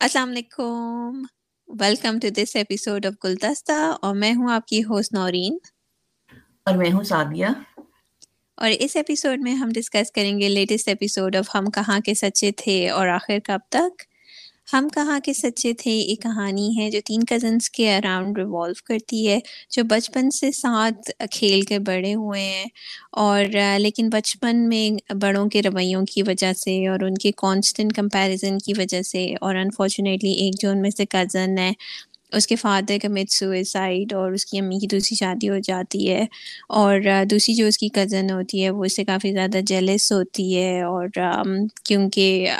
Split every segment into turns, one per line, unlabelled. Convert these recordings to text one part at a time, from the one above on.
السلام علیکم۔ Welcome to this episode of Guldasta اور میں ہوں آپ کی ہوسٹ نورین۔
اور میں ہوں سعدیہ
اور اس ایپیسوڈ میں ہم ڈسکس کریں گے لیٹسٹ ایپیسوڈ آف ہم کہاں کے سچے تھے اور آخر کب تک۔ ہم کہاں کے سچے تھے ایک کہانی ہے جو تین کزنس کے اراؤنڈ ریوالو کرتی ہے، جو بچپن سے ساتھ کھیل کے بڑے ہوئے ہیں۔ اور، لیکن بچپن میں بڑوں کے رویوں کی وجہ سے اور ان کے کانسٹنٹ کمپیریزن کی وجہ سے اور انفارچونیٹلی ایک جو ان میں سے کزن ہے اس کے فادر کمٹ سوئسائڈ اور اس کی امی کی دوسری شادی ہو جاتی ہے اور دوسری جو اس کی کزن ہوتی ہے وہ اس سے کافی زیادہ جیلس ہوتی ہے اور کیونکہ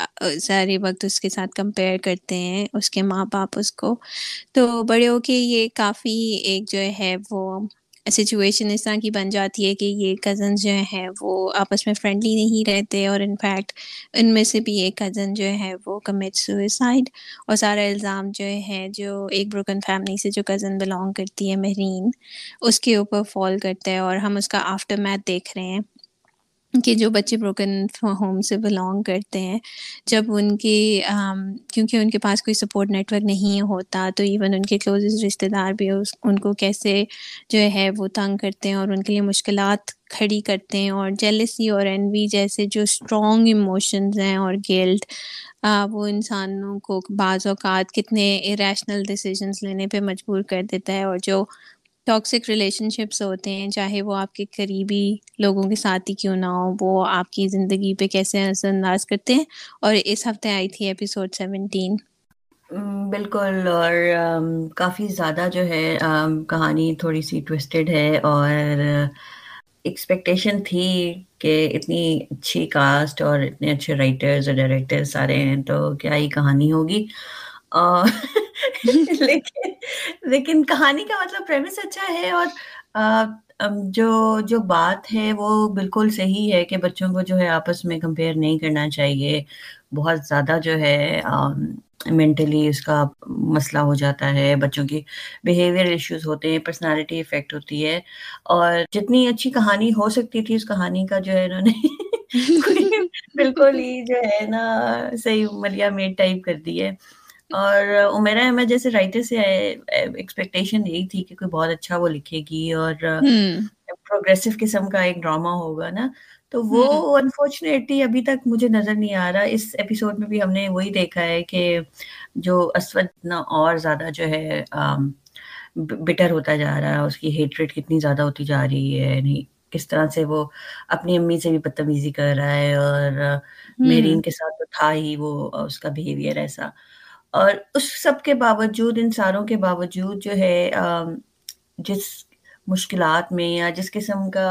سارے وقت اس کے ساتھ کمپیئر کرتے ہیں اس کے ماں باپ اس کو تو بڑے ہو کے یہ کافی ایک جو ہے وہ سچویشن اس طرح کی بن جاتی ہے کہ یہ کزن جو ہیں وہ آپس میں فرینڈلی نہیں رہتے اور انفیکٹ ان میں سے بھی ایک کزن جو ہے وہ کمٹ سوئسائڈ اور سارا الزام جو ہے جو ایک بروکن فیملی سے جو کزن بلانگ کرتی ہے مہرین، اس کے اوپر فال کرتا ہے اور ہم اس کا آفٹر میتھ دیکھ رہے ہیں۔ کہ جو بچے بروکن ہوم سے بلانگ کرتے ہیں، جب ان کی کیونکہ ان کے پاس کوئی سپورٹ نیٹ ورک نہیں ہوتا، تو ایون ان کے کلوزسٹ رشتے دار بھی ان کو کیسے جو ہے وہ تنگ کرتے ہیں اور ان کے لیے مشکلات کھڑی کرتے ہیں اور جیلسی اور این وی جیسے جو اسٹرانگ ایموشنز ہیں اور گلٹ وہ انسانوں کو بعض اوقات کتنے اریشنل ڈیسیجنس لینے پہ مجبور کر دیتا ہے اور جو ٹاکسک ریلیشن شپس ہوتے ہیں، چاہے وہ آپ کے قریبی لوگوں کے ساتھ ہی کیوں نہ ہو، وہ آپ کی زندگی پہ کیسے اثر انداز کرتے ہیں؟ اور اس ہفتے آئی تھی ایپیسوڈ سیونٹین
بالکل، اور کافی زیادہ جو ہے کہانی تھوڑی سی ٹوسٹڈ ہے اور ایکسپیکٹیشن تھی کہ اتنی اچھی کاسٹ اور اتنے اچھے رائٹرز اور ڈائریکٹر سارے ہیں، تو کیا ہی کہانی ہوگی؟ لیکن لیکن کہانی کا مطلب پریمس اچھا ہے اور جو جو بات ہے وہ بالکل صحیح ہے کہ بچوں کو جو ہے آپس میں کمپیئر نہیں کرنا چاہیے۔ بہت زیادہ جو ہے مینٹلی اس کا مسئلہ ہو جاتا ہے۔ بچوں کی بیہیویئر ایشوز ہوتے ہیں پرسنالٹی افیکٹ ہوتی ہے۔ اور جتنی اچھی کہانی ہو سکتی تھی، اس کہانی کا جو ہے انہوں نے بالکل ہی جو ہے نا، صحیح ملیا میڈ ٹائپ کر دی ہے۔ اور عمیرا احمد جیسے رائٹر سے ایکسپیکٹیشن یہی تھی کہ کوئی بہت اچھا وہ لکھے گی اور پروگریسو قسم کا ایک ڈراما ہوگا نا۔ تو وہ انفارچونیٹلی ابھی تک مجھے نظر نہیں آ رہا۔ اس ایپیسوڈ میں بھی ہم نے وہی دیکھا ہے کہ جو اسود اتنا اور زیادہ جو ہے بٹر ہوتا جا رہا ہے اس کی ہیٹ ریٹ کتنی زیادہ ہوتی جا رہی ہے۔ یعنی کس طرح سے وہ اپنی امی سے بھی بدتمیزی کر رہا ہے اور میرین کے ساتھ تو تھا ہی وہ اس کا بیہیویئر ایسا۔ اور اس سب کے باوجود ان ساروں کے باوجود جو ہے جس مشکلات میں یا جس قسم کا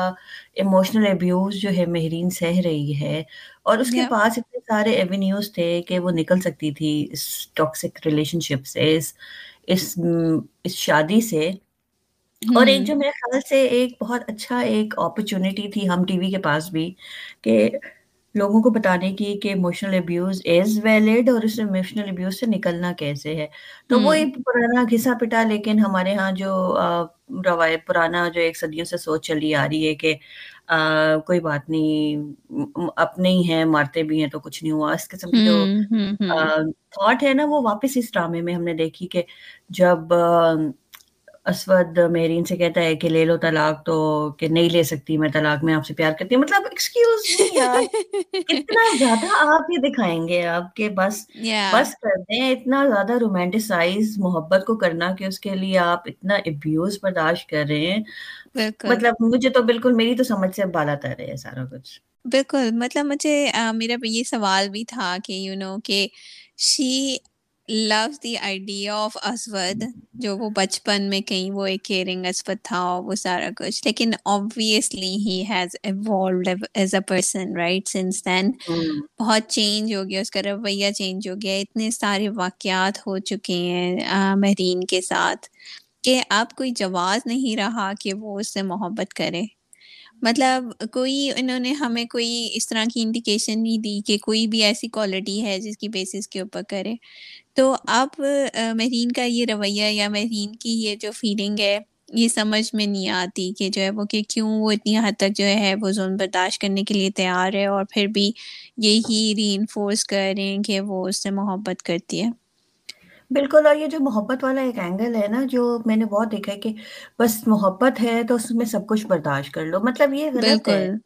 ایموشنل ابیوز جو ہے مہرین سہ رہی ہے اور اس کے پاس اتنے سارے ایونیوز تھے کہ وہ نکل سکتی تھی اس ٹاکسک ریلیشن شپ سے اس اس اس شادی سے۔ اور ایک جو میرے خیال سے ایک بہت اچھا ایک اپرچونیٹی تھی ہم ٹی وی کے پاس بھی کہ لوگوں کو بتانے کی کہ ایموشنل ابیوز از ویلڈ اور اس ایموشنل ابیوز سے نکلنا کیسے ہے۔ تو وہ ایک پرانا گھسا پٹا لیکن ہمارے ہاں جو روایت پرانا جو ایک صدیوں سے سوچ چلی آ رہی ہے کہ کوئی بات نہیں اپنے ہی ہیں مارتے بھی ہیں تو کچھ نہیں ہوا۔ اس قسم کی جو تھاٹ ہے نا وہ واپس اس ڈرامے میں ہم نے دیکھی کہ جب اسود مہرین سے کہتا ہے کہ لے لو طلاق تو کہ نہیں لے سکتی میں طلاق میں آپ سے پیار کرتی ہوں۔ مطلب ایکسکیوز اتنا زیادہ آپ یہ دکھائیں گے آپ کے بس بس کر دیں اتنا زیادہ رومانٹیسائز محبت کو کرنا کہ اس کے لیے آپ اتنا ابیوز برداشت کر رہے ہیں۔ مطلب مجھے تو بالکل میری تو سمجھ سے بالا تر ہے سارا کچھ۔
بالکل مطلب مجھے میرا یہ سوال بھی تھا کہ یو نو کہ she lose the idea of اسود جو وہ بچپن میں کہیں وہ ایک کیئرنگ اسود تھا وہ سارا کچھ. لیکن obviously he has evolved as a person right since then بہت چینج ہو گیا اس کا رویہ چینج ہو گیا. اتنے سارے واقعات ہو چکے ہیں مہرین کے ساتھ. کہ اب کوئی جواز نہیں رہا کہ وہ اس سے محبت کرے. مطلب کوئی انہوں نے ہمیں کوئی اس طرح کی انڈیکیشن نہیں دی کہ کوئی بھی ایسی کوالٹی ہے جس کی بیسس کے اوپر کرے۔ تو اب مہرین کا یہ رویہ یا مہرین کی یہ جو فیلنگ ہے، یہ سمجھ میں نہیں آتی کہ جو ہے وہ کہ کیوں وہ اتنی حد تک جو ہے وہ ظلم برداشت کرنے کے لیے تیار ہے اور پھر بھی یہی ری انفورس کر رہے ہیں کہ وہ اس سے محبت کرتی ہے۔
بالکل اور یہ جو محبت والا ایک اینگل ہے نا جو میں نے بہت دیکھا ہے کہ بس محبت ہے تو اس میں سب کچھ برداشت کر لو۔ مطلب یہ غلط ہے۔
بالکل۔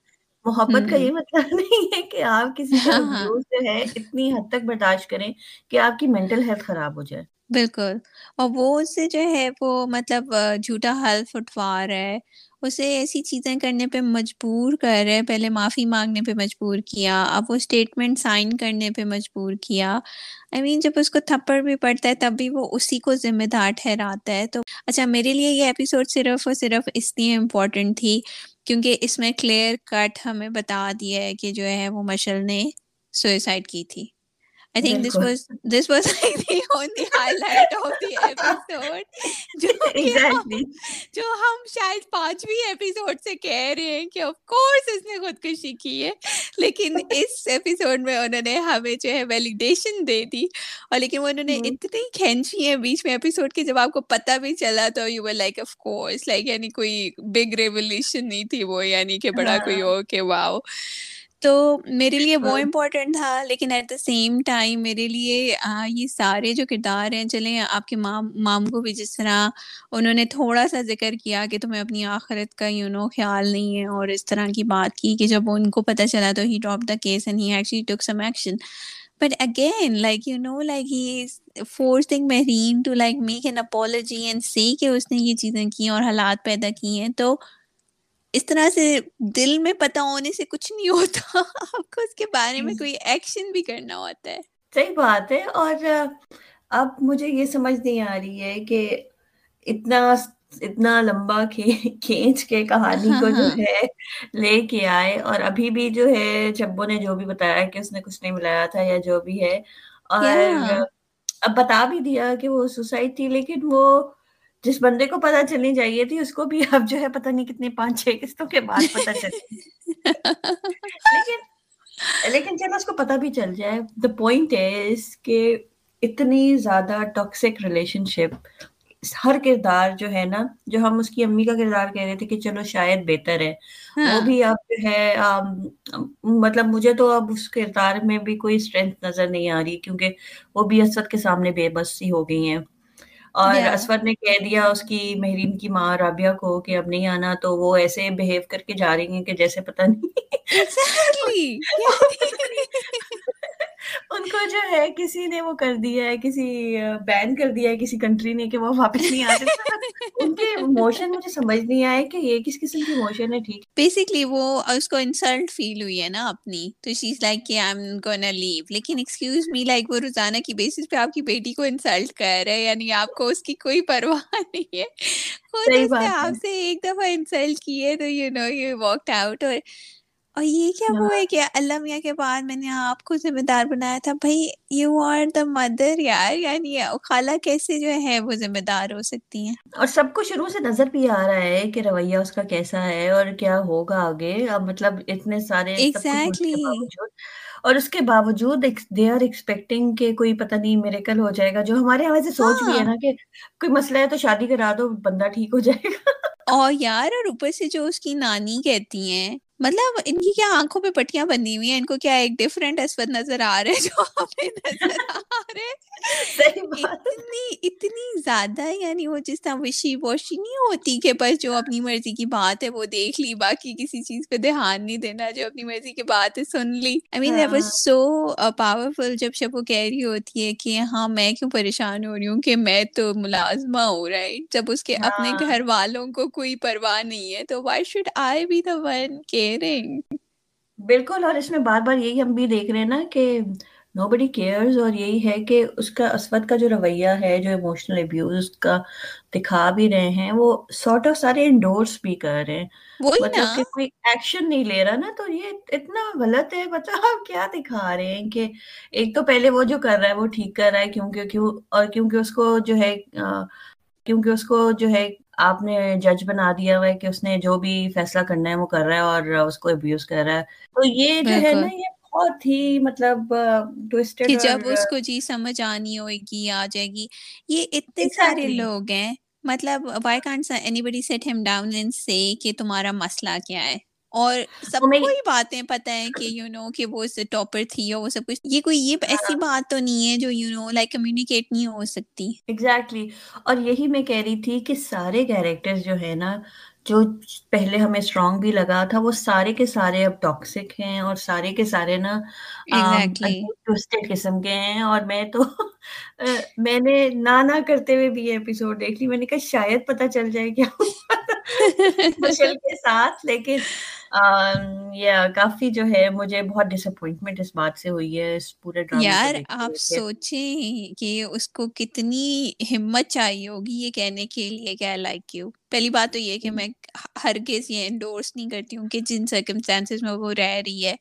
محبت کا یہ مطلب نہیں ہے کہ آپ کسی کا
ہاں ہاں۔
جو ہے اتنی حد تک برداشت کریں کہ آپ کی مینٹل ہیلتھ خراب ہو جائے۔
بالکل۔ اور وہ اس سے جو ہے وہ مطلب جھوٹا حلف اٹھوا رہا ہے۔ اسے ایسی چیزیں کرنے پہ مجبور کر رہے پہلے معافی مانگنے پہ مجبور کیا اب وہ اسٹیٹمنٹ سائن کرنے پہ مجبور کیا۔ آئی I مین mean, جب اس کو تھپڑ بھی پڑتا ہے تب بھی وہ اسی کو ذمہ دار ٹھہراتا ہے۔ تو اچھا میرے لیے یہ ایپیسوڈ صرف اور صرف اس لیے امپورٹنٹ تھی کیونکہ اس میں کلیئر کٹ ہمیں بتا دیا ہے کہ جو ہے وہ مشل نے سوئسائڈ کی تھی۔ I think this was this was like the only highlight of the episode. جو ہم جو ہم شاید پانچویں ایپیسوڈ سے کہہ رہے ہیں کہ آف کورس اس نے خودکشی کی ہے لیکن اس ایپیسوڈ میں انہوں نے ہمیں جو ہے ویلیڈیشن دے دی اور لیکن وہ انہوں نے اتنی کھینچی ہے بیچ میں ایپیسوڈ کی جب آپ کو پتہ بھی چلا تو you were like of course like یعنی کوئی بگ ریولیوشن نہیں تھی وہ یعنی کہ بڑا کوئی ہو کہ واؤ تو میرے لیے وہ امپورٹنٹ تھا لیکن ایٹ دا سیم ٹائم میرے لیے یہ سارے جو کردار ہیں چلیں آپ کے مام مام کو بھی جس طرح انہوں نے تھوڑا سا ذکر کیا کہ تمہیں اپنی آخرت کا یو نو خیال نہیں ہے اور اس طرح کی بات کی کہ جب ان کو پتہ چلا تو he drop the case and he actually took some action but again like you know like he forcing Mehreen to like make an apology and see کہ اس نے یہ چیزیں کی اور حالات پیدا کی ہیں۔ تو اس طرح سے دل میں پتا ہونے سے کچھ نہیں ہوتا۔ آپ کو اس کے بارے میں کوئی ایکشن بھی کرنا ہوتا ہے۔
صحیح بات ہے۔ اور اب مجھے یہ سمجھ نہیں آ رہی ہے کہ اتنا اتنا لمبا کھینچ کے کہانی
ہاں
کو جو
ہاں۔
ہے لے کے آئے۔ اور ابھی بھی جو ہے چبو نے جو بھی بتایا کہ اس نے کچھ نہیں ملایا تھا یا جو بھی ہے۔ اور اب بتا بھی دیا کہ وہ سوسائڈ تھی لیکن وہ جس بندے کو پتا چلنی چاہیے تھی اس کو بھی اب جو ہے پتہ نہیں کتنے پانچ چھ قسطوں کے بعد پتا چلے لیکن لیکن چلو اس کو پتا بھی چل جائے۔ دا پوائنٹ از کہ اتنی زیادہ ٹاکسک ریلیشن شپ ہر کردار جو ہے نا جو ہم اس کی امی کا کردار کہہ رہے تھے کہ چلو شاید بہتر ہے۔ وہ
ہاں۔
بھی اب جو ہے مطلب مجھے تو اب اس کردار میں بھی کوئی اسٹرینتھ نظر نہیں آ رہی کیونکہ وہ بھی اسود کے سامنے بے بس سی ہو گئی ہیں۔ اور
یا
اسود نے کہہ دیا اس کی مہرین کی ماں رابعہ کو کہ اب نہیں آنا تو وہ ایسے بہیو کر کے جا رہی ہیں کہ جیسے پتہ نہیں۔ ان کو جو ہے کسی نے وہ کر دیا ہے کسی بین کر دیا ہے کسی کنٹری نے کہ وہ واپس نہیں آ سکتا۔ ان کے موشن مجھے سمجھ نہیں آئے کہ یہ کس قسم کی موشن ہے ٹھیک۔
بیسکلی وہ اس کو انسلٹ فیل ہوئی ہے نا اپنی۔ تو شی از لائک کہ آئی ایم گونا لیو لیکن ایکسکیوز می لائک وہ روزانہ کی بیسس پہ آپ کی بیٹی کو انسلٹ کر رہے یعنی آپ کو اس کی کوئی پرواہ نہیں ہے۔ خود اس نے آپ سے ایک دفعہ انسلٹ کی ہے تو you know you walked out اور اور یہ کیا وہ
ہاں
ہے کہ اللہ میاں کے بعد میں نے آپ کو ذمہ دار بنایا تھا؟ بھائی یو آر دا مدر یار یعنی خالہ کیسے جو ہے وہ ذمہ دار ہو سکتی ہیں؟
اور سب کو شروع سے نظر بھی آ رہا ہے کہ رویہ اس کا کیسا ہے اور کیا ہوگا آگے۔ اب مطلب اتنے سارے
ایگزیکٹلی
اور اس کے باوجود دے آر ایکسپیکٹنگ کہ کوئی پتہ نہیں میریکل ہو جائے گا جو ہمارے یہاں سے سوچ بھی ہے
ہاں۔
نا کہ کوئی مسئلہ ہے تو شادی کرا دو بندہ ٹھیک ہو جائے گا۔
اور یار اور اوپر سے جو اس کی نانی کہتی ہیں مطلب ان کی کیا آنکھوں پہ پٹیاں بندی ہوئی ہیں ان کو کیا ایک ڈفرینٹ اسود نظر آ رہے جو ہمیں نظر آ رہے اتنی اتنی زیادہ یعنی وہ جس طرح وشی واشی نہیں ہوتی کہ بس جو اپنی مرضی کی بات ہے وہ دیکھ لی باقی کسی چیز پہ دھیان نہیں دینا جو اپنی مرضی کی بات ہے سن لی۔ I mean that was so powerful جب جب وہ کہہ رہی ہوتی ہے کہ ہاں میں کیوں پریشان ہو رہی ہوں کہ میں تو ملازمہ ہوں رائٹ جب اس کے اپنے
ہاں۔
گھر والوں کو کوئی پرواہ نہیں ہے تو why should I be the one caring
بالکل اور اس میں بار بار یہی ہم بھی دیکھ رہے ہیں نا کہ نو بڈی کیئرز اور یہی ہے کہ اس کا اسود کا جو رویہ ہے جو ایموشنل ابیوز کا دکھا بھی رہے ہیں وہ سارٹ آف سارے انڈورس بھی کر رہے ہیں۔ مطلب کہ کوئی ایکشن نہیں لے رہا نا تو یہ اتنا غلط ہے۔ مطلب آپ کیا دکھا رہے ہیں کہ ایک تو پہلے وہ جو کر رہا ہے وہ ٹھیک کر رہا ہے کیونکہ کیوں اور کیونکہ اس کو جو ہے کیونکہ اس کو جو ہے آپ نے جج بنا دیا ہوا ہے کہ اس نے جو بھی فیصلہ کرنا ہے وہ کر رہا ہے اور اس کو ابیوز کر رہا ہے۔ تو یہ جو ہے نا یہ بہت ہی مطلب
کہ جب اس کو جی سمجھ آنی ہوئے گی آ جائے گی۔ یہ اتنے سارے لوگ ہیں۔ مطلب why can't anybody sit him down and say کہ تمہارا مسئلہ کیا ہے؟ اور سب کو ہی باتیں پتہ ہے کہ یو نو کہ وہ ٹاپر تھی اور وہ سب کچھ۔ یہ کوئی یہ ایسی بات تو نہیں ہے جو یو نو لائک کمیونیکیٹ نہیں ہو سکتی۔
ایگزیکٹلی اور یہی میں کہہ رہی تھی کہ سارے کیریکٹر جو ہے نا جو پہلے ہمیں اسٹرانگ بھی لگا تھا وہ سارے کے سارے اب ٹاکسک ہیں اور سارے کے سارے نا قسم کے ہیں۔ اور میں تو میں نے نہ نہ کرتے ہوئے بھی یہ ایپیسوڈ دیکھ لی۔ میں نے کہا شاید پتہ چل جائے کیا مشل کے ساتھ لیکن یا کافی جو ہے مجھے بہت ڈس اپوائنٹمنٹ اس بات سے ہوئی ہے اس پورے
یار آپ سوچیں کہ اس کو کتنی ہمت چاہیے ہوگی یہ کہنے کے لیے کہ لائک یو پہلی بات تو یہ کہ میں ہر کس یہ انڈورس نہیں کرتی ہوں کہ جن سرکمسٹانسز میں وہ رہ رہی ہے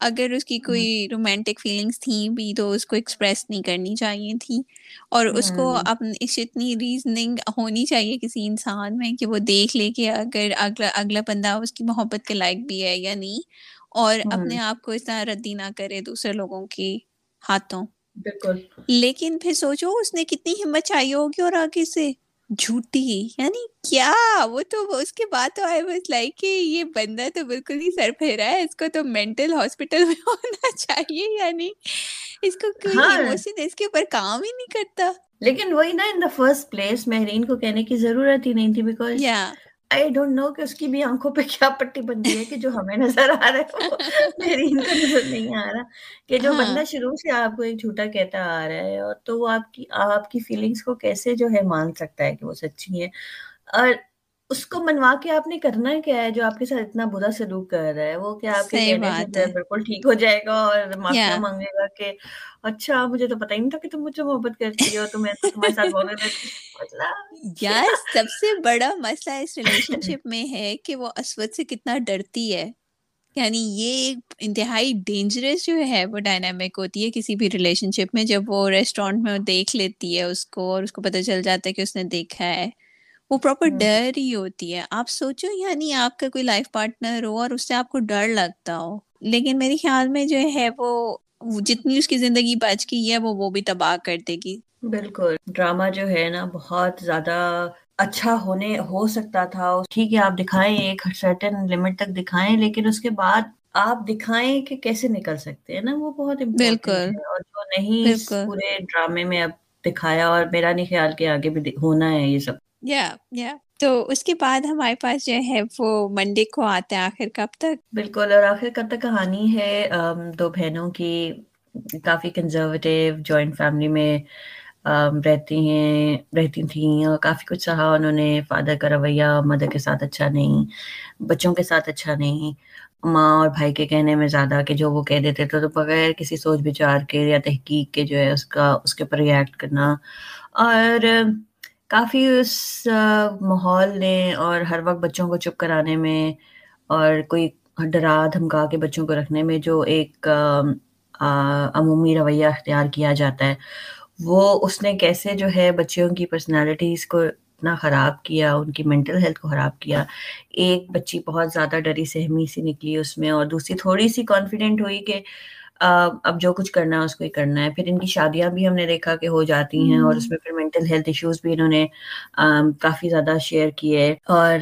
اگر اس کی کوئی رومانٹک فیلنگس تھیں بھی تو اس کو ایکسپریس نہیں کرنی چاہیے تھی اور اس کو اپنی اتنی ریزننگ ہونی چاہیے کسی انسان میں کہ وہ دیکھ لے کہ اگر اگلا اگلا بندہ اس کی محبت کے لائق بھی ہے یا نہیں اور اپنے آپ کو اس طرح ردی نہ کرے دوسرے لوگوں کے ہاتھوں۔
بالکل۔
لیکن پھر سوچو اس نے کتنی ہمت چاہیے ہوگی اور آگے سے۔ جھوٹی یعنی کیا؟ وہ تو اس کے بعد تو آئی واز لائک کہ یہ بندہ تو بالکل ہی سر پھیرا ہے اس کو تو مینٹل ہاسپٹل میں ہونا چاہیے یعنی اس کو کوئی ایموشن اس کے اوپر کام ہی نہیں کرتا۔
لیکن وہی نا in the first place Mehreen کو کہنے کی ضرورت ہی نہیں تھی بیکاز آئی ڈونٹ نو کہ اس کی بھی آنکھوں پہ کیا پٹی بندی ہے کہ جو ہمیں نظر آ رہا ہے میری ان کو نظر نہیں آ رہا کہ جو بندہ شروع سے آپ کو ایک جھوٹا کہتا آ رہا ہے اور تو وہ آپ کی آپ کی فیلنگس کو کیسے جو ہے مان سکتا ہے کہ وہ سچی ہے اور اس کو منوا کے آپ نے کرنا کیا ہے جو آپ کے ساتھ اتنا برا سلوک کر رہا ہے وہ کیا آپ کے بالکل ٹھیک ہو جائے گا اور معافیا مانگے گا کہ اچھا مجھے تو پتہ ہی نہیں تھا کہ تم مجھ سے محبت کرتی ہو تو میں تمہارے ساتھ
بہت یار سب سے بڑا مسئلہ اس ریلیشن شپ میں ہے کہ وہ اسود سے کتنا ڈرتی ہے یعنی یہ ایک انتہائی ڈینجرس جو ہے وہ ڈائنامک ہوتی ہے کسی بھی ریلیشن شپ میں جب وہ ریسٹورینٹ میں دیکھ لیتی ہے اس کو اور اس کو پتہ چل جاتا ہے کہ اس نے دیکھا ہے وہ پراپر ڈر ہی ہوتی ہے۔ آپ سوچو یعنی آپ کا کوئی لائف پارٹنر ہو اور اس سے آپ کو ڈر لگتا ہو۔ لیکن میرے خیال میں جو ہے وہ جتنی اس کی زندگی بچ گئی ہے وہ وہ بھی تباہ کر دے گی۔
بالکل۔ ڈرامہ جو ہے نا بہت زیادہ اچھا ہونے ہو سکتا تھا۔ ٹھیک ہے آپ دکھائیں ایک سرٹن لمٹ تک دکھائیں لیکن اس کے بعد آپ دکھائیں کہ کیسے نکل سکتے ہیں نا؟ وہ بہت
بالکل۔
اور جو نہیں پورے ڈرامے میں اب دکھایا اور میرا نہیں خیال کہ آگے بھی ہونا ہے یہ سب۔
یا یا تو اس کے بعد ہمارے پاس جو ہے وہ منڈے کو آتا ہے آخر کب تک؟
بالکل، اور آخر کب تک کہانی ہے؟ دو بہنوں کی کافی کنزرویٹیو جوائنٹ فیملی میں رہتی ہیں، رہتی تھیں اور کافی کچھ سہا انہوں نے فادر کا رویہ مدر کے ساتھ اچھا نہیں، بچوں کے ساتھ اچھا نہیں، ماں اور بھائی کے کہنے میں زیادہ کہ جو وہ کہہ دیتے تھے تو بغیر کسی سوچ بچار کے یا تحقیق کے جو ہے اس کا، اس کے اوپر ریئیکٹ کرنا۔ اور کافی اس ماحول نے اور ہر وقت بچوں کو چپ کرانے میں اور کوئی ڈرا دھمکا کے بچوں کو رکھنے میں جو ایک عمومی رویہ اختیار کیا جاتا ہے، وہ اس نے کیسے جو ہے بچوں کی پرسنالٹیز کو اتنا خراب کیا، ان کی مینٹل ہیلتھ کو خراب کیا، ایک بچی بہت زیادہ ڈری، سہمی سی نکلی اس میں اور دوسری تھوڑی سی کانفیڈنٹ ہوئی کہ اب جو کچھ کرنا ہے اس کو ہی کرنا ہے۔ پھر ان کی شادیاں بھی ہم نے دیکھا کہ ہو جاتی ہیں اور اس میں پھر مینٹل ہیلتھ ایشوز بھی انہوں نے کافی زیادہ شیئر کیے۔ اور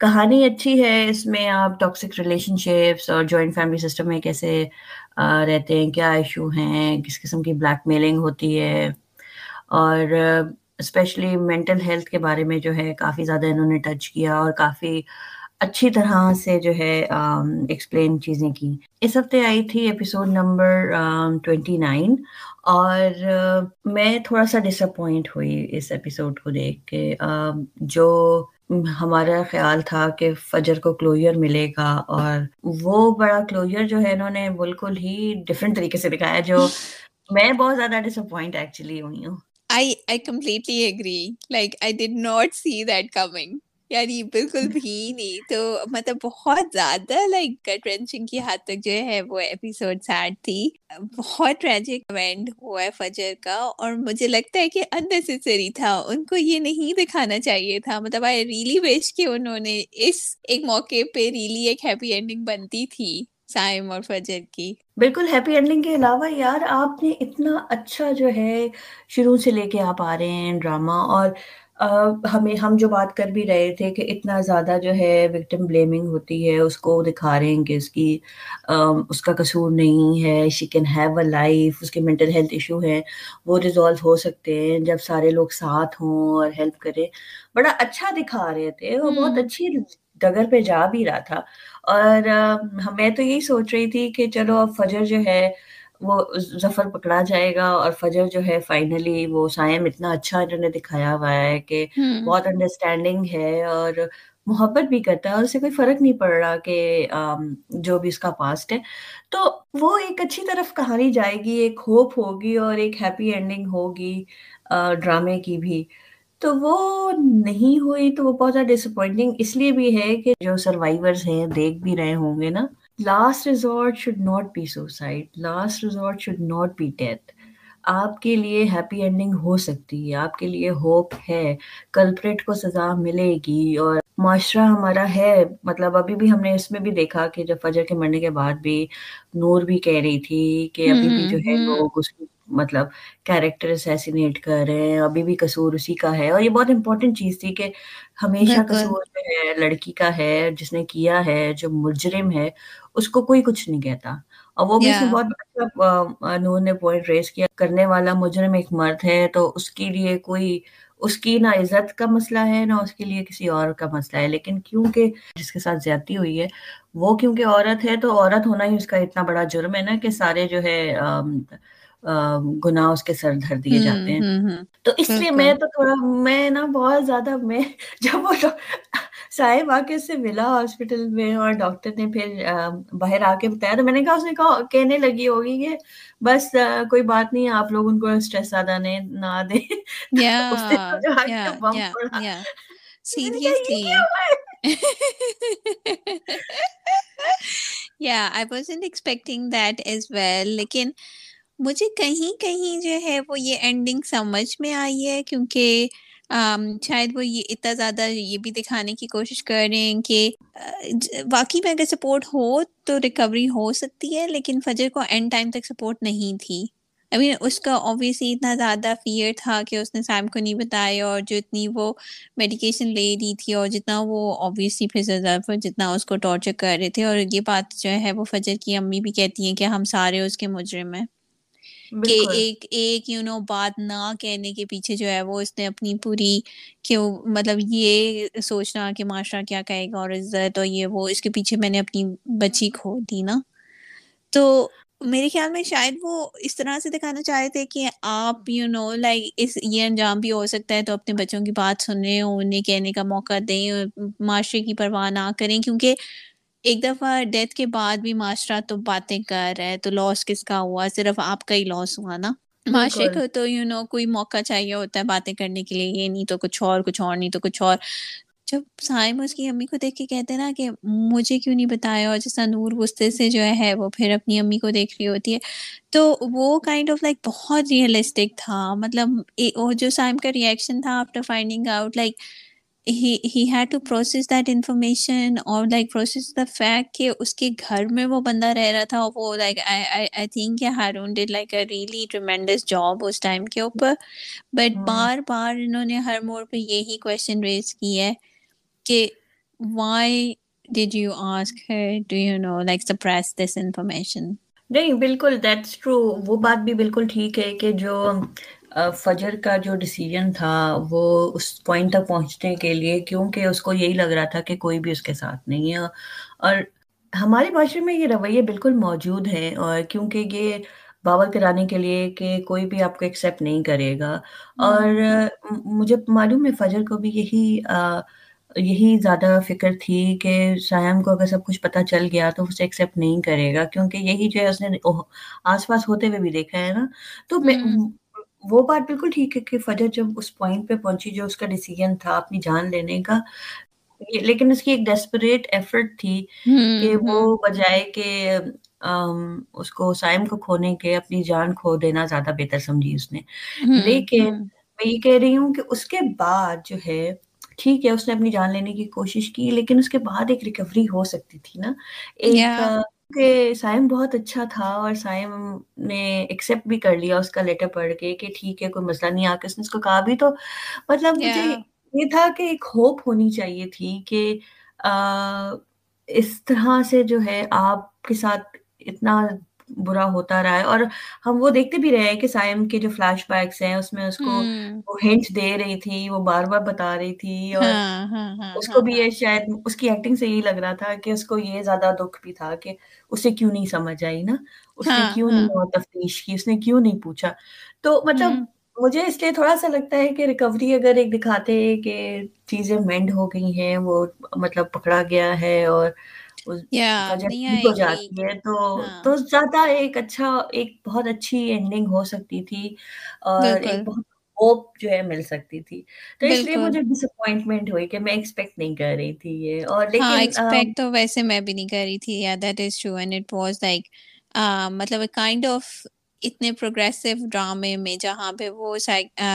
کہانی اچھی ہے اس میں آپ ٹاکسک ریلیشن شپس اور جوائنٹ فیملی سسٹم میں کیسے رہتے ہیں کیا ایشو ہیں کس قسم کی بلیک میلنگ ہوتی ہے۔ اور اسپیشلی مینٹل ہیلتھ کے بارے میں جو ہے کافی زیادہ انہوں نے ٹچ کیا اور کافی اچھی طرح سے جو ہے ایکسپلین چیزیں کی اس ہفتے آئی تھی ایپیسوڈ نمبر ٹوینٹی نائن اور میں تھوڑا سا ڈس اپوائنٹ ہوئی اس ایپیسوڈ کو دیکھ کے جو ہمارا خیال تھا کہ فجر کو کلوئر ملے گا اور وہ بڑا کلوئر جو ہے انہوں نے بالکل ہی ڈفرینٹ طریقے سے دکھایا، جو میں بہت زیادہ ڈس اپوائنٹ ایکچولی ہوئی ہوں
I I completely agree. Like I did not see that coming. یعنی بالکل بھی نہیں۔ تو مطلب بہت زیادہ لائک گٹ رینچنگ کی حد تک جو ہے وہ ایپیسوڈ سیڈ تھی۔ بہت ٹریجک ایونٹ ہوا ہے فجر کا اور مجھے لگتا ہے کہ اننیسری تھا۔ ان کو یہ نہیں دکھانا چاہیے تھا۔ مطلب آئی ریلی ویش کہ انہوں نے اس ایک موقع پہ ریلی ایک ہیپی اینڈنگ بنتی تھی سائم اور فجر کی۔
بالکل ہیپی اینڈنگ کے علاوہ یار آپ نے اتنا اچھا جو ہے شروع سے لے کے آپ آ رہے ہیں ڈرامہ اور ہمیں ہم جو بات کر بھی رہے تھے کہ اتنا زیادہ جو ہے وکٹم بلیمنگ ہوتی ہے اس کو دکھا رہے ہیں کہ اس کی اس کا قصور نہیں ہے she can have a life اس کے مینٹل ہیلتھ ایشو ہے وہ ریزالو ہو سکتے ہیں جب سارے لوگ ساتھ ہوں اور ہیلپ کریں۔ بڑا اچھا دکھا رہے تھے وہ بہت اچھی ڈگر پہ جا بھی رہا تھا۔ اور میں تو یہی سوچ رہی تھی کہ چلو اب فجر جو ہے وہ ظفر پکڑا جائے گا اور فجر جو ہے فائنلی وہ سائم اتنا اچھا انہوں نے دکھایا ہوا ہے کہ بہت انڈرسٹینڈنگ ہے اور محبت بھی کرتا ہے اور اسے کوئی فرق نہیں پڑ رہا کہ جو بھی اس کا پاسٹ ہے۔ تو وہ ایک اچھی طرف کہانی جائے گی ایک ہوپ ہوگی اور ایک ہیپی اینڈنگ ہوگی ڈرامے کی بھی۔ تو وہ نہیں ہوئی تو وہ بہت زیادہ ڈس اپوائنٹنگ اس لیے بھی ہے کہ جو سروائیورز ہیں دیکھ بھی رہے ہوں گے نا۔ Last resort should not be suicide last resort should not be death آپ کے لیے ہیپی اینڈنگ ہو سکتی ہے آپ کے لیے ہوپ ہے کلپریٹ کو سزا ملے گی اور معاشرہ ہمارا ہے مطلب ابھی بھی ہم نے اس میں بھی دیکھا کہ جب فجر کے مرنے کے بعد بھی نور بھی کہہ رہی تھی کہ ابھی بھی جو ہے لوگ اس مطلب کیریکٹر اسیسینیٹ کر رہے ہیں ابھی بھی قصور اسی کا ہے۔ اور یہ بہت امپورٹنٹ چیز تھی کہ ہمیشہ قصور ہے لڑکی کا ہے جس نے کیا ہے جو مجرم ہے اس کو کوئی کچھ نہیں کہتا۔ اور وہ بھی بہت نور نے پوائنٹ ریز کیا۔ کرنے والا مجرم ایک مرد ہے تو اس کے لیے کوئی اس کی نہ عزت کا مسئلہ ہے نہ اس کے لیے کسی اور کا مسئلہ ہے۔ لیکن کیونکہ جس کے ساتھ زیادتی ہوئی ہے وہ کیونکہ عورت ہے تو عورت ہونا ہی اس کا اتنا بڑا جرم ہے نا کہ سارے جو ہے گناہ اس کے سر دھر دیے جاتے ہیں۔ تو اس لیے میں تو تھوڑا میں نا بہت زیادہ میں جب وہ صاحب آ کے اس سے ملا ہاسپٹل میں اور ڈاکٹر نے پھر باہر آ کے بتایا تو میں نے کہا اس نے کہا کہنے لگی ہوگی کہ بس کوئی بات نہیں آپ لوگ ان کو اسٹریس زیادہ نہ دیں۔
سیریسلی یا I was expecting that as well لیکن مجھے کہیں کہیں جو ہے وہ یہ اینڈنگ سمجھ میں آئی ہے کیونکہ شاید وہ یہ اتنا زیادہ یہ بھی دکھانے کی کوشش کر رہے ہیں کہ واقعی میں اگر سپورٹ ہو تو ریکوری ہو سکتی ہے، لیکن فجر کو اینڈ ٹائم تک سپورٹ نہیں تھی۔ ابھی اس کا اوبیسلی اتنا زیادہ فیئر تھا کہ اس نے سائم کو نہیں بتایا اور جو اتنی وہ میڈیکیشن لے رہی تھی اور جتنا وہ اوبیسلی پھر جتنا اس کو ٹارچر کر رہے تھے اور یہ بات جو ہے وہ فجر کی امی بھی کہتی ہیں کہ ہم سارے اس کے مجرم ہیں۔ کہ ایک ایک یو نو بات نہ کہنے کے پیچھے جو ہے وہ اس نے اپنی پوری کہ مطلب یہ سوچنا کہ معاشرہ کیا کہے گا اور عزت اور یہ وہ اس کے پیچھے میں نے اپنی بچی کھو دی نا۔ تو میرے خیال میں شاید وہ اس طرح سے دکھانا چاہے تھے کہ آپ یو نو لائک اس یہ انجام بھی ہو سکتا ہے تو اپنے بچوں کی بات سنیں انہیں کہنے کا موقع دیں معاشرے کی پرواہ نہ کریں۔ کیونکہ ایک دفعہ ڈیتھ کے بعد بھی معاشرہ تو باتیں کر رہا ہے تو لاس کس کا ہوا؟ صرف آپ کا ہی لاس ہوا نا۔ معاشرے کو تو یو نو کوئی موقع چاہیے ہوتا ہے باتیں کرنے کے لیے یہ نہیں تو کچھ اور کچھ اور نہیں تو کچھ اور۔ جب سائم اس کی امی کو دیکھ کے کہتے نا کہ مجھے کیوں نہیں بتایا اور جیسا نور غصے سے جو ہے وہ پھر اپنی امی کو دیکھ رہی ہوتی ہے۔ تو وہ کائنڈ آف لائک بہت ریئلسٹک تھا۔ مطلب جو سائم کا ریئیکشن تھا after finding out like he had to process that information اور لائک پروسیس دا فیکٹ کہ اس کے گھر میں وہ بندہ رہ رہا تھا وہ like I think Haroon did like a really tremendous job us time کے اوپر. بٹ بار بار انہوں نے ہر موڑ پہ یہی کوشچن ریز کی ہے کہ why did you ask do you know like suppress this information
نہیں بالکل دیٹس ٹرو وہ بات بھی بالکل ٹھیک ہے کہ جو فجر کا جو ڈیسیجن تھا وہ اس پوائنٹ تک پہنچنے کے لیے کیونکہ اس کو یہی لگ رہا تھا کہ کوئی بھی اس کے ساتھ نہیں ہے۔ اور ہمارے معاشرے میں یہ رویے بالکل موجود ہیں اور کیونکہ یہ باور کرانے کے لیے کہ کوئی بھی آپ کو ایکسیپٹ نہیں کرے گا۔ اور مجھے معلوم ہے فجر کو بھی یہی یہی زیادہ فکر تھی کہ سیام کو اگر سب کچھ پتہ چل گیا تو اسے ایکسیپٹ نہیں کرے گا کیونکہ یہی جو ہے اس نے آس پاس ہوتے ہوئے بھی دیکھا ہے نا۔ تو وہ بات بالکل ٹھیک ہے کہ فجر جب اس پوائنٹ پہ پہنچی جو اس کا ڈیسیجن تھا اپنی جان لینے کا لیکن اس کی ایک ڈیسپریٹ ایفرٹ تھی کہ وہ بجائے کہ اس کو سائم کو کھونے کے اپنی جان کھو دینا زیادہ بہتر سمجھی اس نے۔ لیکن میں یہ کہہ رہی ہوں کہ اس کے بعد جو ہے ٹھیک ہے اس نے اپنی جان لینے کی کوشش کی لیکن اس کے بعد ایک ریکوری ہو سکتی تھی نا۔ ایک کہ سائم بہت اچھا تھا اور سائم نے بھی کر لیا اس کا لیٹر پڑھ کے کہ ٹھیک ہے کوئی مسئلہ نہیں آ کے اس نے اس کو کہا بھی تو مطلب مجھے یہ تھا کہ ایک ہوپ ہونی چاہیے تھی کہ اس طرح سے جو ہے آپ کے ساتھ اتنا برا ہوتا رہا ہے اور ہم وہ دیکھتے بھی رہے ہیں کہ سائم کے جو فلیش بیکس ہیں اس میں اس کو وہ ہنٹ دے رہی تھی وہ بار بار بتا رہی تھی اور ہاں، ہاں، ہاں، اس کو بھی یہ شاید اس کی ایکٹنگ سے یہی لگ رہا تھا کہ اس کو یہ زیادہ دکھ بھی تھا کہ اسے کیوں نہیں سمجھ آئی نا؟ اس نے کیوں نہیں تفتیش کی؟ اس نے کیوں نہیں پوچھا؟ تو مطلب مجھے اس لیے تھوڑا سا لگتا ہے کہ ریکوری اگر ایک دکھاتے کہ چیزیں مینڈ ہو گئی ہیں وہ مطلب پکڑا گیا ہے اور ہو جاتی ہے تو۔ تو زیادہ ایک اچھا ایک بہت اچھی اینڈنگ ہو سکتی تھی اور ایک بہت ہوپ جو ہے مل سکتی تھی تو اس لیے مجھے ڈس اپوائنٹمنٹ ہوئی کہ میں ایکسپیکٹ نہیں کر رہی تھی یہ اور
لیکن ایکسپیکٹ تو ویسے میں بھی نہیں کر رہی تھی یا that is true and it was like مطلب کائنڈ آف اتنے پروگریسو ڈرامے میں جہاں پہ وہ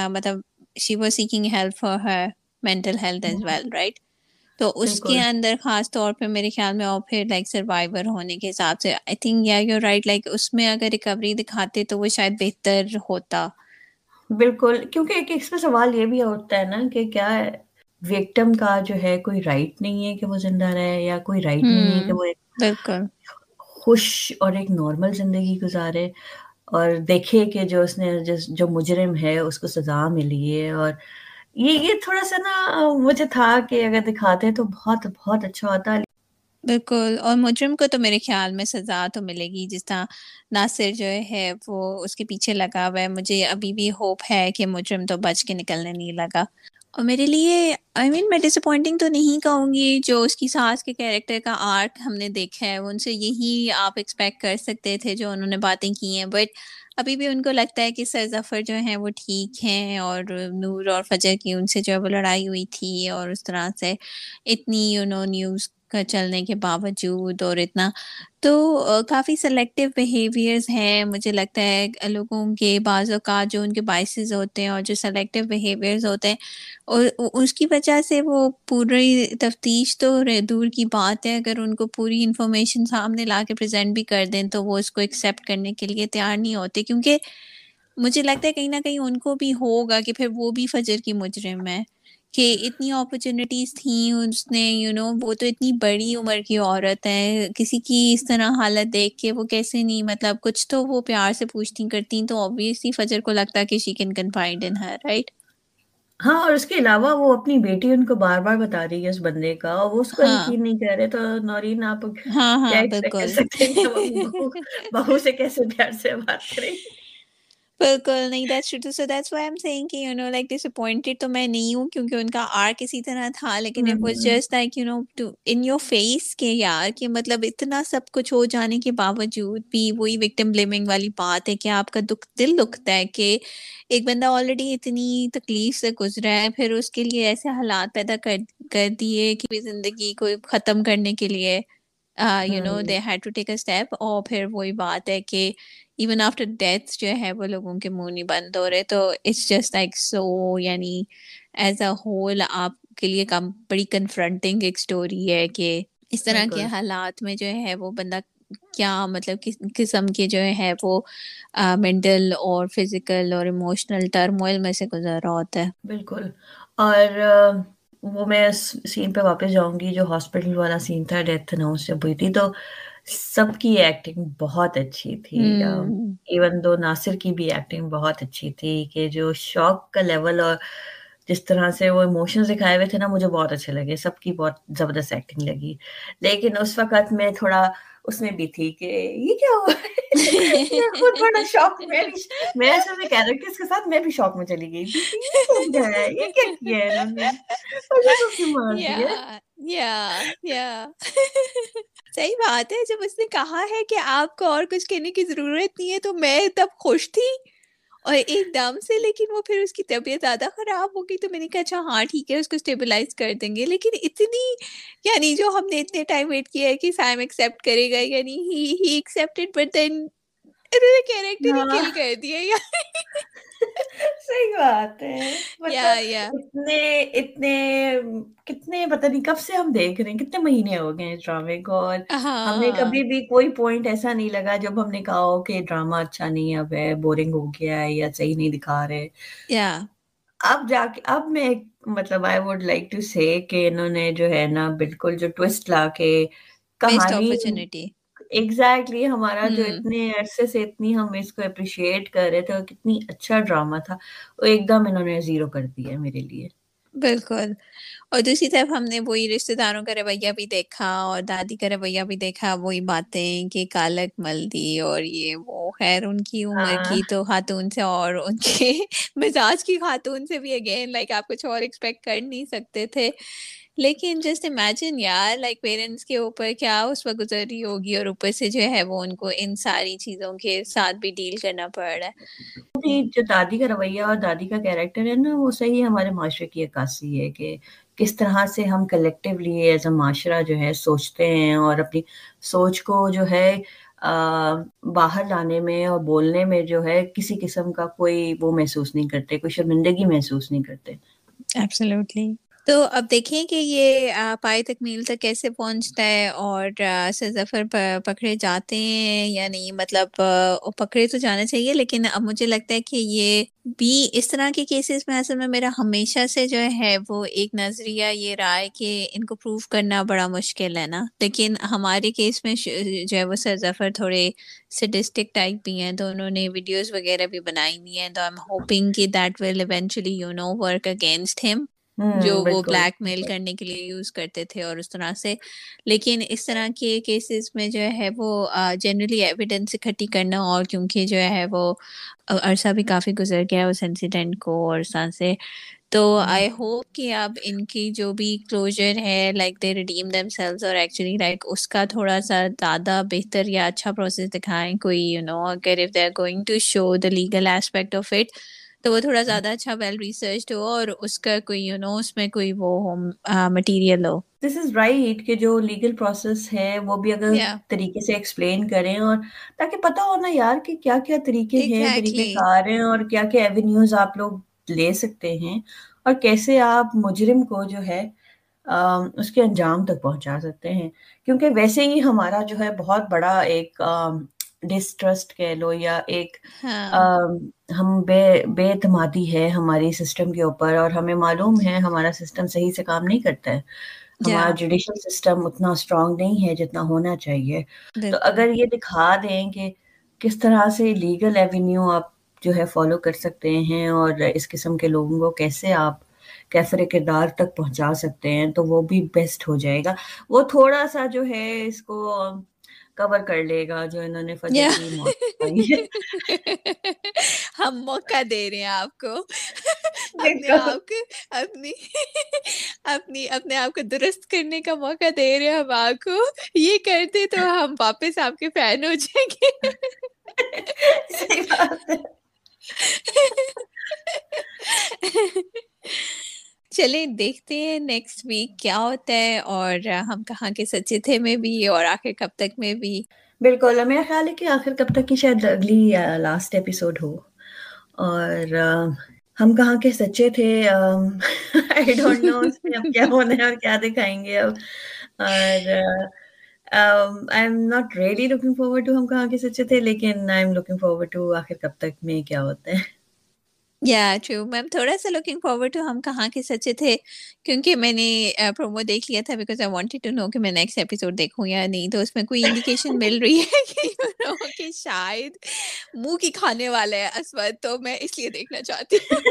مطلب she was seeking help for her mental health as well right تو اس کے اندر خاص طور پہ میرے خیال میں اور پھر لائک سروائیور ہونے کے حساب سے آئی تھنک یا یو رائٹ لائک اس میں اگر ریکوری دکھاتے تو وہ شاید بہتر ہوتا۔
بالکل کیونکہ ایک اس میں سوال یہ بھی ہوتا ہے نا کہ کیا وکٹم کا جو ہے کوئی رائٹ نہیں ہے کہ وہ زندہ رہے یا کوئی رائٹ نہیں ہے کہ وہ بالکل۔ خوش اور ایک نارمل زندگی گزارے اور دیکھے کہ جو اس نے جو مجرم ہے اس کو سزا ملی ہے اور یہ یہ تھوڑا سا نا، مجھے تھا کہ اگر دکھاتے تو بہت بہت اچھا ہوتا۔
بالکل، اور مجرم کو تو میرے خیال میں سزا تو ملے گی۔ جس طرح ناصر جو ہے، وہ اس کے پیچھے لگا ہوا ہے۔ مجھے ابھی بھی ہوپ ہے کہ مجرم تو بچ کے نکلنے نہیں لگا۔ اور میرے لیے آئی مین میں ڈس اپوائنٹنگ تو نہیں کہوں گی۔ جو اس کی ساس کے کیریکٹر کا آرٹ ہم نے دیکھا ہے، ان سے یہی آپ ایکسپیکٹ کر سکتے تھے جو انہوں نے باتیں کی ہیں۔ بٹ ابھی بھی ان کو لگتا ہے کہ سر ظفر جو ہیں وہ ٹھیک ہیں اور نور اور فجر کی ان سے جو ہے وہ لڑائی ہوئی تھی اور اس طرح سے اتنی یو نو نیوز چلنے کے باوجود اور اتنا۔ تو کافی سلیکٹیو بیہیویئرز ہیں۔ مجھے لگتا ہے لوگوں کے بعض اوقات جو ان کے بائسز ہوتے ہیں اور جو سلیکٹیو بیہیویئرز ہوتے ہیں، اور اس کی وجہ سے وہ پوری تفتیش تو دور کی بات ہے۔ اگر ان کو پوری انفارمیشن سامنے لا کے پریزنٹ بھی کر دیں تو وہ اس کو ایکسیپٹ کرنے کے لیے تیار نہیں ہوتے۔ کیونکہ مجھے لگتا ہے کہیں نہ کہیں ان کو بھی ہوگا کہ پھر وہ بھی فجر کی مجرم ہے۔ کہ اتنی اپرچونیٹیز تھیں اس نے یو نو وہ تو اتنی بڑی عمر کی عورت ہے کسی کی اس طرح حالت دیکھ کے وہ کیسے نہیں مطلب کچھ تو وہ پیار سے پوچھتی کرتی تو آبویسلی فجر کو لگتا کہ she can confined in her right
ہاں اور اس کے علاوہ وہ اپنی بیٹی ان کو بار بار بتا رہی ہے اس بندے کا اور وہ اس کو ہاں۔ یقین نہیں کر رہے تو نورین آپ ہاں ہاں بہو سے کیسے پیار سے بات کریں؟
بالکل نہیں that's true so that's why I'm seeing کہ you know like disappointed تو میں نہیں ہوں کیونکہ ان کا آر کسی طرح تھا لیکن it was just like you know to in your face کہ یار کہ مطلب اتنا سب کچھ ہو جانے کے باوجود بھی وہی وکٹم بلیمنگ والی بات ہے کہ آپ کا دکھ دل دکھتا ہے کہ ایک بندہ آلریڈی اتنی تکلیف سے گزرا ہے پھر اس کے لیے ایسے حالات پیدا کر کر دیے کہ زندگی کو ختم کرنے کے لیے you know they had to take a step اور پھر وہی بات ہے کہ ایون آفٹر ڈیتھ جو ہے وہ لوگوں کے منہ نہیں بند ہو رہے تو اٹس جسٹ لائک سو یعنی ایز اے ہول آپ کے لیے کم بڑی کنفرنٹنگ ایک اسٹوری ہے کہ اس طرح کے حالات میں جو ہے وہ بندہ کیا مطلب کس قسم کے جو ہے وہ مینٹل اور فزیکل اور ایموشنل ٹرموئل میں سے گزر رہا ہوتا ہے۔
بالکل۔ اور وہ میں سین پہ واپس جاؤں گی جو ہاسپٹل والا سین تھا ڈیتھ اناؤنس جب ہوئی تھی تو سب کی ایکٹنگ بہت اچھی تھی ایون دو ناصر کی بھی ایکٹنگ بہت اچھی تھی کہ جو شوق کا لیول اور جس طرح سے وہ ایموشنز دکھائے ہوئے تھے نا مجھے بہت اچھے لگے سب کی بہت زبردست ایکٹنگ لگی لیکن اس وقت میں تھوڑا اس میں بھی تھی کہ یہ کیا ہوا بڑا شوق، میں میں اپنے کیریکٹرس کے ساتھ میں بھی شوق میں چلی گئی یہ کیا کیا
ہے صحیح بات ہے، جب اس نے کہا ہے کہ آپ کو اور کچھ کہنے کی ضرورت نہیں ہے تو میں تب خوش تھی۔ اور ایک دم سے، لیکن وہ پھر اس کی طبیعت زیادہ خراب ہو گئی تو میں نے کہا اچھا ہاں ٹھیک ہے، اس کو اسٹیبلائز کر دیں گے۔ لیکن اتنی یعنی جو ہم نے اتنے ٹائم ویٹ کیا ہے کہ سائم ایکسیپٹ کرے گا یعنی ہی ہی ایکسیپٹیڈ بٹ دین کیریکٹر ہی کل ہاں۔ کر دیا
صحیح بات ہے اتنے اتنے کتنے پتہ نہیں کب سے ہم دیکھ رہے ہیں کتنے مہینے ہو گئے ڈرامے کو اور نے کبھی بھی کوئی پوائنٹ ایسا نہیں لگا جب ہم نے کہا ہو کہ ڈرامہ اچھا نہیں اب ہے بورنگ ہو گیا ہے یا صحیح نہیں دکھا رہے اب جا کے اب میں مطلب آئی ووڈ لائک ٹو سے کہ انہوں نے جو ہے نا بالکل جو ٹوسٹ لا کے کہانی ایگزیکٹلی ہمارا جو اتنے عرصے سے اتنی ہم اس کو اپریشیٹ کر رہے تھے اور کتنی اچھا ڈرامہ تھا وہ ایک دم انہوں نے زیرو کر دیا میرے لیے۔
بالکل۔ اور دوسری طرف ہم نے وہی رشتے داروں کا رویہ بھی دیکھا اور دادی کا رویہ بھی دیکھا وہی باتیں کہ کالک مل دی اور یہ وہ خیر ان کی عمر ہاں۔ کی تو خاتون سے اور ان کے مزاج کی خاتون سے بھی اگین لائک آپ کچھ اور ایکسپیکٹ کر نہیں سکتے تھے۔ لیکن جسٹ امیجن یار لائک پیرنٹس کے اوپر کیا اس وقت گزر رہی ہوگی اور اوپر سے جو ہے وہ ان کو ان ساری چیزوں کے ساتھ بھی ڈیل کرنا پڑ رہا ہے۔
جو دادی کا رویہ اور دادی کا کیریکٹر ہے نا وہ صحیح ہمارے معاشرے کی عکاسی ہے کہ کس طرح سے ہم کلیکٹیولی ایز اے معاشرہ جو ہے سوچتے ہیں اور اپنی سوچ کو جو ہے باہر لانے میں اور بولنے میں جو ہے کسی قسم کا کوئی وہ محسوس نہیں کرتے کوئی شرمندگی محسوس نہیں کرتے۔
ایبسلیوٹلی تو اب دیکھیں کہ یہ پائے تکمیل تک کیسے پہنچتا ہے اور ظفر پکڑے جاتے ہیں یا نہیں؟ مطلب پکڑے تو جانا چاہیے، لیکن اب مجھے لگتا ہے کہ یہ بھی اس طرح کے کیسز میں، اصل میں میرا ہمیشہ سے جو ہے، وہ ایک نظریہ، یہ رہا ہے کہ ان کو پروف کرنا بڑا مشکل ہے نا۔ لیکن ہمارے کیس میں جو ہے، وہ سر ظفر تھوڑے سڈسٹک ٹائپ بھی ہیں، تو انہوں نے ویڈیوز وغیرہ بھی بنائی ہوئی ہیں، تو آئی ایم ہوپنگ کہ that will eventually you know work against ہم جو وہ بلیک میل کرنے کے لیے یوز کرتے تھے اور اس طرح سے۔ لیکن اس طرح کے کیسز میں جو ہے وہ جنرلی ایویڈینس اکٹھی کرنا اور کیونکہ جو ہے وہ عرصہ بھی کافی گزر گیا اس انسیڈنٹ کو اور اس طرح سے۔ تو آئی ہوپ کہ اب ان کی جو بھی کلوجر ہے like they redeem themselves اور ایکچولی لائک اس کا تھوڑا سا زیادہ بہتر یا اچھا پروسیس دکھائیں۔ کوئی یو نو اگر if they are going to show the legal aspect of it تو وہ تھوڑا زیادہ اچھا ویل ریسرچ ہو اور اس کا کوئی یو نو اس میں کوئی وہ ہو material who.
This is right کہ جو لیگل پروسیس ہے وہ بھی اگر طریقے سے ایکسپلین کریں اور تاکہ پتہ ہو نا یار کہ کیا کیا طریقے ہیں طریقے کار ہیں اور کیا کیا ایونیوز آپ لوگ لے سکتے ہیں اور کیسے آپ مجرم کو جو ہے اس کے انجام تک پہنچا سکتے ہیں۔ کیونکہ ویسے ہی ہمارا جو ہے بہت بڑا ایک ڈسٹرسٹ کہہ لو یا ایک ہاں۔ ہم بے بے اعتمادی ہے ہماری سسٹم کے اوپر اور ہمیں معلوم ہے ہمارا سسٹم صحیح سے کام نہیں کرتا ہے۔ ہمارا جوڈیشل سسٹم اتنا اسٹرانگ نہیں ہے جتنا ہونا چاہیے۔ تو اگر یہ دکھا دیں کہ کس طرح سے لیگل ایونیو آپ جو ہے فالو کر سکتے ہیں اور اس قسم کے لوگوں کو کیسے آپ کیفر کردار تک پہنچا سکتے ہیں تو وہ بھی بیسٹ ہو جائے گا۔ وہ تھوڑا سا جو ہے اس کو کور کر لے گا جو انہوں نے
ہم موقع دے رہے ہیں آپ کو اپنے آپ کو اپنی اپنی اپنے آپ کو درست کرنے کا موقع دے رہے ہیں ہم آپ کو یہ کرتے تو ہم واپس آپ کے فین ہو جائیں گے چلے دیکھتے ہیں نیکسٹ ویک کیا ہوتا ہے اور ہم کہاں کے سچے تھے میں بھی اور آخر کب تک میں بھی۔
بالکل میرا خیال ہے کہ آخر کب تک کی شاید اگلی لاسٹ ایپیسوڈ ہو۔ اور ہم کہاں کے سچے تھے آئی ڈونٹ نو اس میں اب کیا ہونا ہے اور کیا دکھائیں گے اب۔ اور I'm not really looking forward to ہم کہاں کے سچے تھے، لیکن I'm looking forward to آخر کب تک میں کیا ہوتا ہے۔
یا ٹرو میم تھوڑا سا لوکنگ فارورڈ ٹو ہم کہاں کے سچے تھے کیونکہ میں نے پرومو دیکھ لیا تھا because I wanted to know کہ میں نیکسٹ ایپیسوڈ دیکھوں یا نہیں تو اس میں کوئی انڈیکیشن مل رہی ہے کہ شاید منہ کی کھانے والا ہے اسود تو میں اس لیے دیکھنا چاہتی ہوں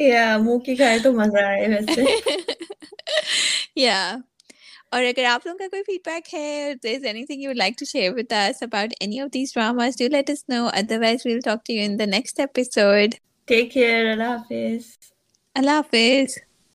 یا منہ کی کھائے تو مزہ آئے ویسے
یا اور اگر آپ لوگوں کا کوئی فیڈ بیک ہے there anything you like to share with us about any of these dramas do let us know otherwise we'll talk to you in the next episode
take care اللہ حافظ
اللہ حافظ